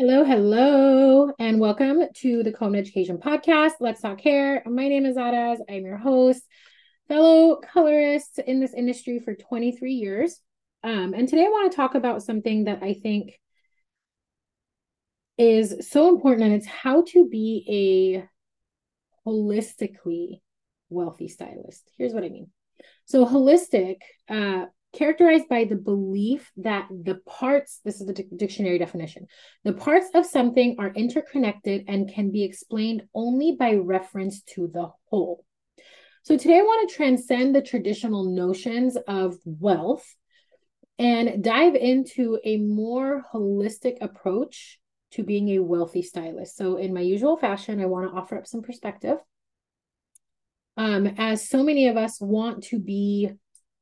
Hello, hello, and welcome to the Coleman Education Podcast. Let's talk hair. My name is Araz. I'm your host, fellow colorist in this industry for 23 years. Um, and today I want to talk about something that I think is so important, and it's how to be a holistically wealthy stylist. Here's what I mean. So, holistic uh, characterized by the belief that the parts, this is the dictionary definition, the parts of something are interconnected and can be explained only by reference to the whole. So today I want to transcend the traditional notions of wealth and dive into a more holistic approach to being a wealthy stylist. So, in my usual fashion, I want to offer up some perspective. Um, as so many of us want to be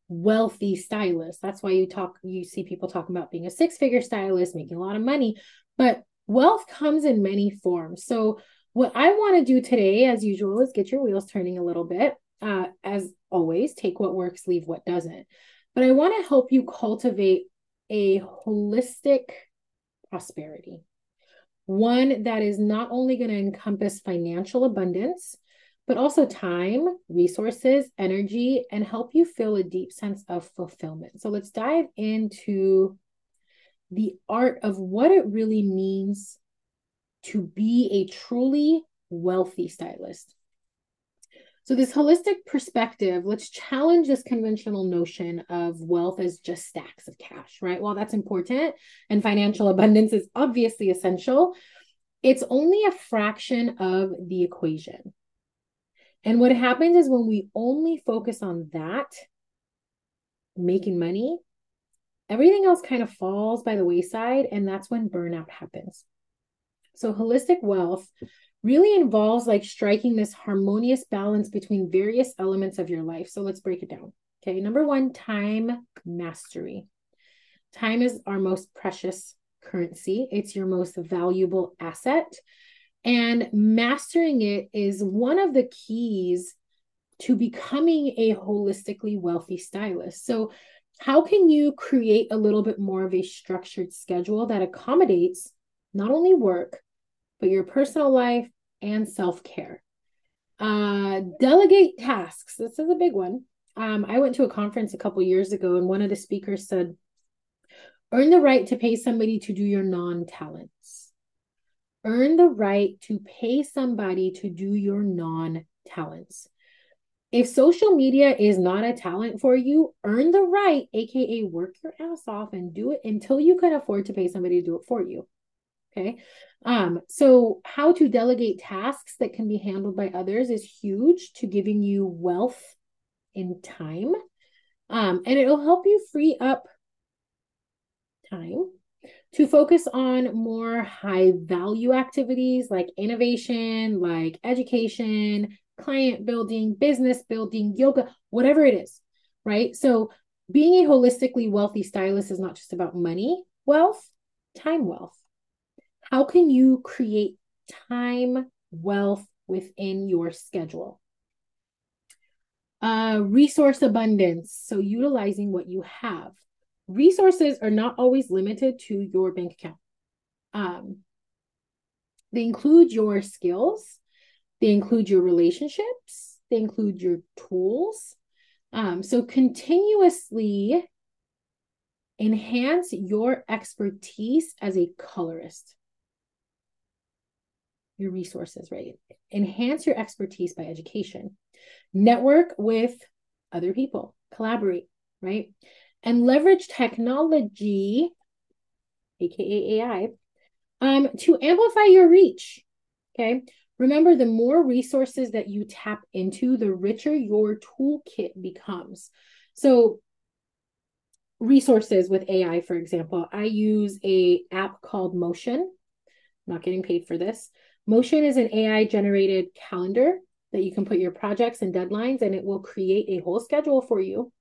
wealthy stylist. That's why you talk, you see people talking about being a six figure stylist, making a lot of money, but wealth comes in many forms. So, what I want to do today, as usual, is get your wheels turning a little bit. Uh, as always, take what works, leave what doesn't. But I want to help you cultivate a holistic prosperity, one that is not only going to encompass financial abundance, but also time, resources, energy, and help you feel a deep sense of fulfillment. So let's dive into the art of what it really means to be a truly wealthy stylist. So, this holistic perspective, let's challenge this conventional notion of wealth as just stacks of cash, right? While that's important and financial abundance is obviously essential, it's only a fraction of the equation. And what happens is when we only focus on that, making money, everything else kind of falls by the wayside. And that's when burnout happens. So, holistic wealth really involves like striking this harmonious balance between various elements of your life. So, let's break it down. Okay. Number one, time mastery. Time is our most precious currency, it's your most valuable asset. And mastering it is one of the keys to becoming a holistically wealthy stylist. So, how can you create a little bit more of a structured schedule that accommodates not only work, but your personal life and self care? Uh, delegate tasks. This is a big one. Um, I went to a conference a couple years ago, and one of the speakers said, Earn the right to pay somebody to do your non talents earn the right to pay somebody to do your non talents. If social media is not a talent for you, earn the right, aka work your ass off and do it until you can afford to pay somebody to do it for you. Okay. Um, so how to delegate tasks that can be handled by others is huge to giving you wealth in time. Um, and it'll help you free up time to focus on more high value activities like innovation, like education, client building, business building, yoga, whatever it is, right? So, being a holistically wealthy stylist is not just about money wealth, time wealth. How can you create time wealth within your schedule? Uh, resource abundance. So, utilizing what you have resources are not always limited to your bank account. Um, they include your skills, they include your relationships, they include your tools. Um, so, continuously enhance your expertise as a colorist. Your resources, right? Enhance your expertise by education. Network with other people, collaborate, right? And leverage technology, aka AI, um, to amplify your reach. Okay. Remember, the more resources that you tap into, the richer your toolkit becomes. So, resources with AI, for example, I use a app called Motion. I'm not getting paid for this. Motion is an AI generated calendar that you can put your projects and deadlines, and it will create a whole schedule for you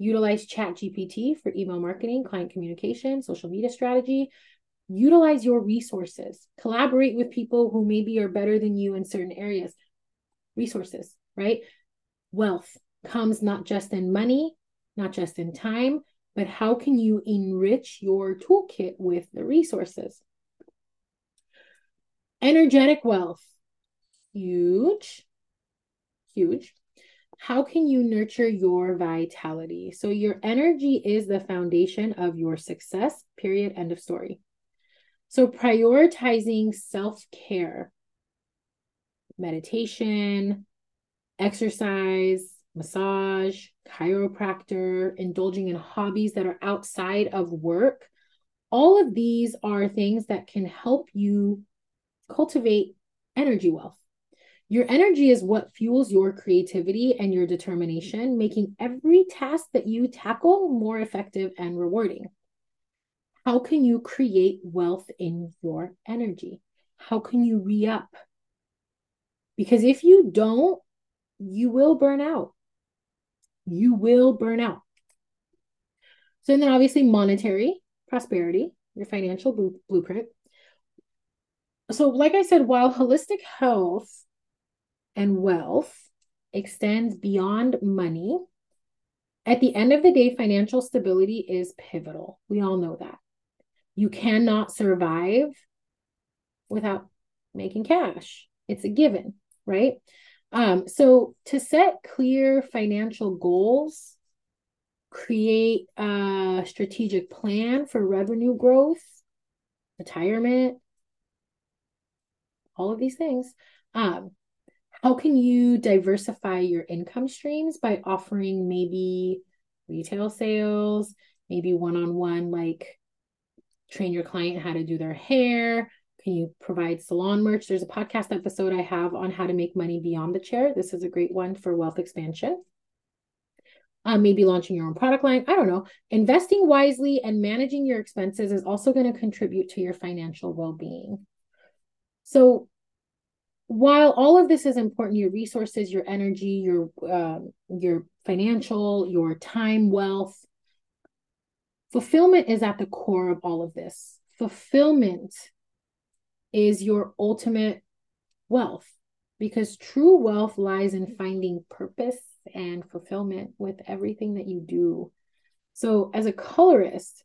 Utilize ChatGPT for email marketing, client communication, social media strategy. Utilize your resources. Collaborate with people who maybe are better than you in certain areas. Resources, right? Wealth comes not just in money, not just in time, but how can you enrich your toolkit with the resources? Energetic wealth, huge, huge. How can you nurture your vitality? So, your energy is the foundation of your success, period. End of story. So, prioritizing self care, meditation, exercise, massage, chiropractor, indulging in hobbies that are outside of work. All of these are things that can help you cultivate energy wealth. Your energy is what fuels your creativity and your determination, making every task that you tackle more effective and rewarding. How can you create wealth in your energy? How can you re up? Because if you don't, you will burn out. You will burn out. So, then obviously, monetary prosperity, your financial blueprint. So, like I said, while holistic health and wealth extends beyond money, at the end of the day, financial stability is pivotal. We all know that. You cannot survive without making cash. It's a given, right? Um, so to set clear financial goals, create a strategic plan for revenue growth, retirement, all of these things. Um, how can you diversify your income streams by offering maybe retail sales, maybe one on one, like train your client how to do their hair, can you provide salon merch? There's a podcast episode I have on how to make money beyond the chair. This is a great one for wealth expansion. Um, maybe launching your own product line. I don't know. Investing wisely and managing your expenses is also going to contribute to your financial well being. So, while all of this is important, your resources, your energy, your um, your financial, your time, wealth, fulfillment is at the core of all of this. Fulfillment is your ultimate wealth because true wealth lies in finding purpose and fulfillment with everything that you do. So, as a colorist,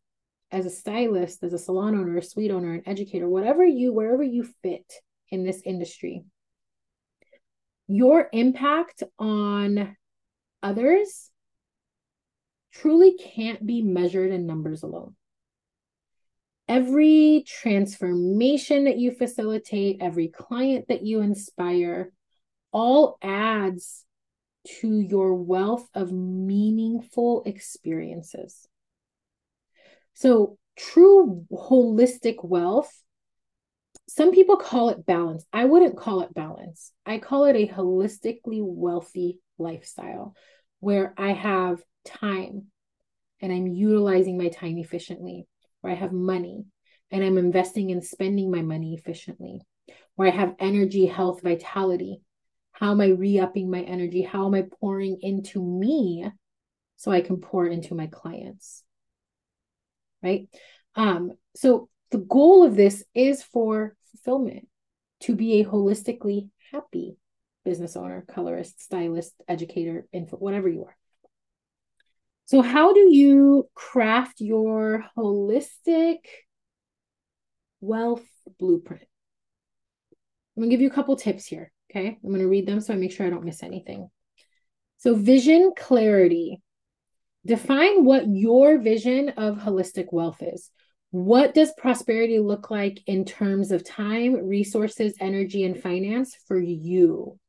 as a stylist, as a salon owner, a suite owner, an educator, whatever you, wherever you fit in this industry, your impact on others truly can't be measured in numbers alone every transformation that you facilitate, every client that you inspire, all adds to your wealth of meaningful experiences. So, true holistic wealth, some people call it balance. I wouldn't call it balance. I call it a holistically wealthy lifestyle where I have time and I'm utilizing my time efficiently where I have money and I'm investing and spending my money efficiently, where I have energy, health, vitality. How am I re upping my energy? How am I pouring into me so I can pour into my clients? Right? Um, so the goal of this is for fulfillment to be a holistically happy business owner, colorist, stylist, educator, info, whatever you are. So, how do you craft your holistic wealth blueprint? I'm to give you a couple tips here. Okay. I'm to read them so I make sure I don't miss anything. So, vision clarity. Define what your vision of holistic wealth is. What does prosperity look like in terms of time, resources, energy, and finance for you?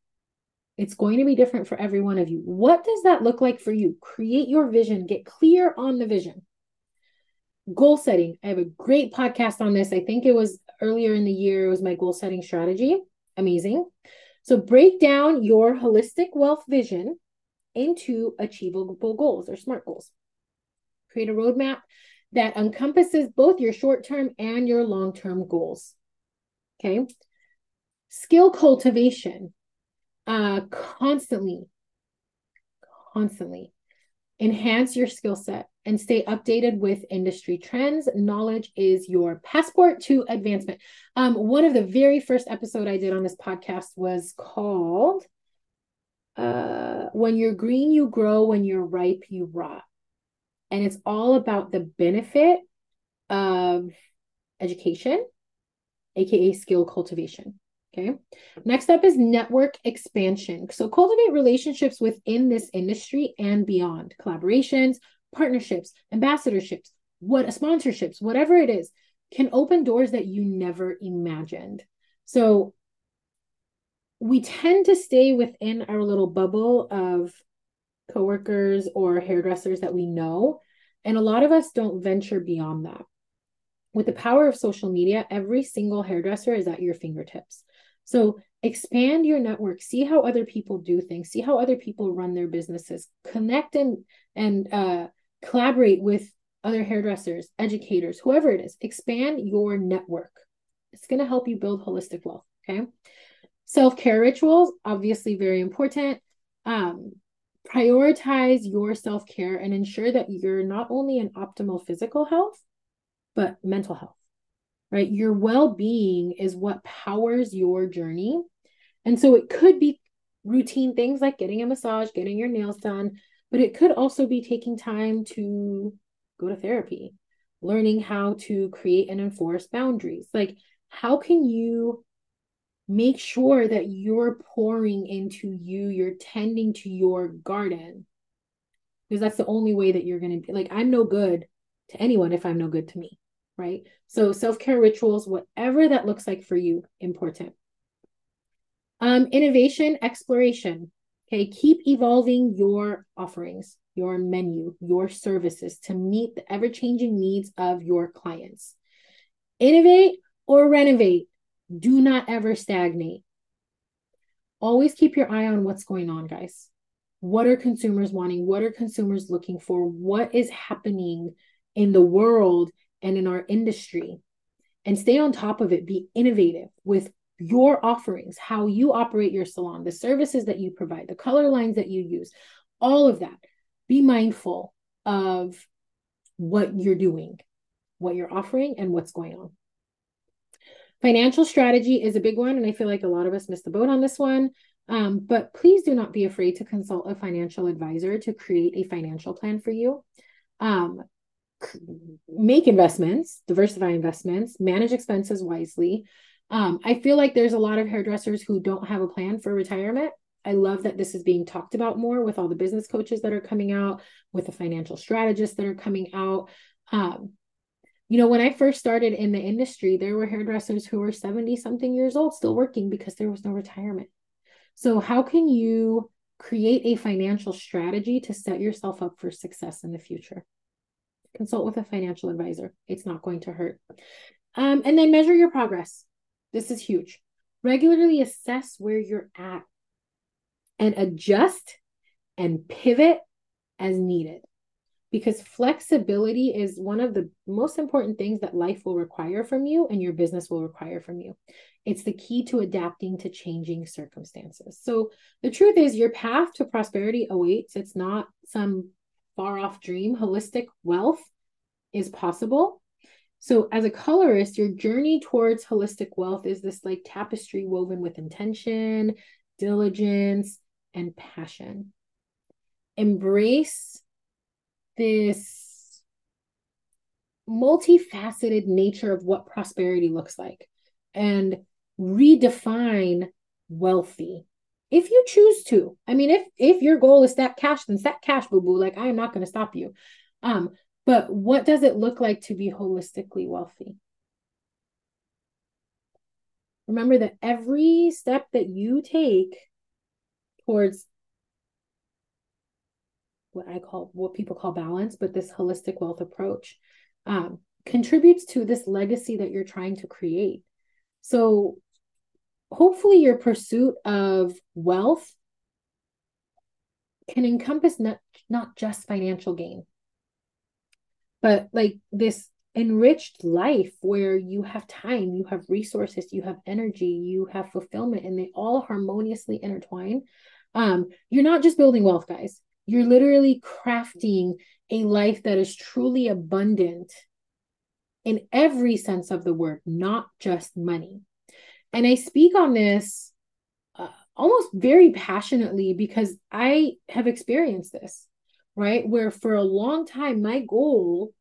It's going to be different for every one of you. What does that look like for you? Create your vision, get clear on the vision. Goal setting. I have a great podcast on this. I think it was earlier in the year, it was my goal setting strategy. Amazing. So break down your holistic wealth vision into achievable goals or SMART goals. Create a roadmap that encompasses both your short term and your long term goals. Okay. Skill cultivation uh, constantly, constantly enhance your skill set and stay updated with industry trends. Knowledge is your passport to advancement. Um, one of the very first episode I did on this podcast was called uh, "When You're Green, You Grow. When You're Ripe, You Rot," and it's all about the benefit of education aka skill cultivation. Okay. Next up is network expansion. So cultivate relationships within this industry and beyond collaborations, partnerships, ambassadorships, what sponsorships, whatever it is, can open doors that you never imagined. So we tend to stay within our little bubble of coworkers or hairdressers that we know. And a lot of us don't venture beyond that. With the power of social media, every single hairdresser is at your fingertips. So expand your network, see how other people do things, see how other people run their businesses, connect and and uh, collaborate with other hairdressers, educators, whoever it is. Expand your network. It's going to help you build holistic wealth. Okay. Self care rituals, obviously very important. Um, prioritize your self care and ensure that you're not only in optimal physical health, but mental health, right? Your well being is what powers your journey. And so it could be routine things like getting a massage, getting your nails done, but it could also be taking time to go to therapy, learning how to create and enforce boundaries. Like, how can you make sure that you're pouring into you, you're tending to your garden. Because that's the only way that you're going to be like, I'm no good to anyone if I'm no good to me. Right. So self care rituals, whatever that looks like for you, important. Um, innovation, exploration. Okay. Keep evolving your offerings, your menu, your services to meet the ever changing needs of your clients. Innovate or renovate do not ever stagnate. Always keep your eye on what's going on, guys. What are consumers wanting? What are consumers looking for? What is happening in the world and in our industry? And stay on top of it. Be innovative with your offerings, how you operate your salon, the services that you provide, the color lines that you use, all of that. Be mindful of what you're doing, what you're offering, and what's going on. Financial strategy is a big one, and I feel like a lot of us missed the boat on this one. Um, but please do not be afraid to consult a financial advisor to create a financial plan for you. Um, make investments, diversify investments, manage expenses wisely. Um, I feel like there's a lot of hairdressers who don't have a plan for retirement. I love that this is being talked about more with all the business coaches that are coming out, with the financial strategists that are coming out. Um, you know, when I first started in the industry, there were hairdressers who were 70 something years old still working because there was no retirement. So, how can you create a financial strategy to set yourself up for success in the future? Consult with a financial advisor, it's not going to hurt. Um, and then measure your progress. This is huge. Regularly assess where you're at and adjust and pivot as needed because flexibility is one of the most important things that life will require from you and your business will require from you. It's the key to adapting to changing circumstances. So, the truth is, your path to prosperity awaits. It's not some far off dream. Holistic wealth is possible. So, as a colorist, your journey towards holistic wealth is this like tapestry woven with intention, diligence, and passion. Embrace this multifaceted nature of what prosperity looks like and redefine wealthy. If you choose to i mean if if your goal is stack cash then stack cash boo boo like i am not going to stop you. Um but what does it look like to be holistically wealthy? Remember that every step that you take towards what I call what people call balance, but this holistic wealth approach um, contributes to this legacy that you're trying to create. So hopefully your pursuit of wealth can encompass not, not just financial gain, but like this enriched life where you have time, you have resources, you have energy, you have fulfillment, and they all harmoniously intertwine. Um, you're not just building wealth, guys. You're literally crafting a life that is truly abundant in every sense of the word, not just money. And I speak on this uh, almost very passionately because I have experienced this, right? Where for a long time, my goal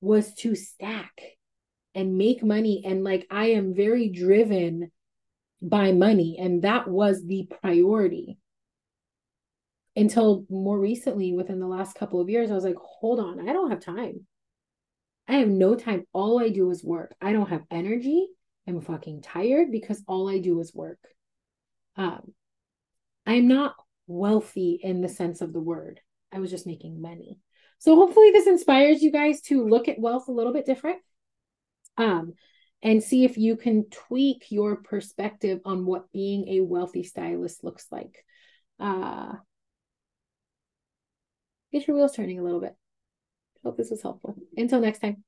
was to stack, and make money and like I am very driven by money and that was the priority until more recently within the last couple of years i was like hold on i don't have time. I have no time. All i do is work. I don't have energy. I'm fucking tired because all i do is work. Um i'm not wealthy in the sense of the word. I was just making money. So hopefully this inspires you guys to look at wealth a little bit different um and see if you can tweak your perspective on what being a wealthy stylist looks like. Uh get your wheels turning a little bit. Hope this was helpful. Until next time.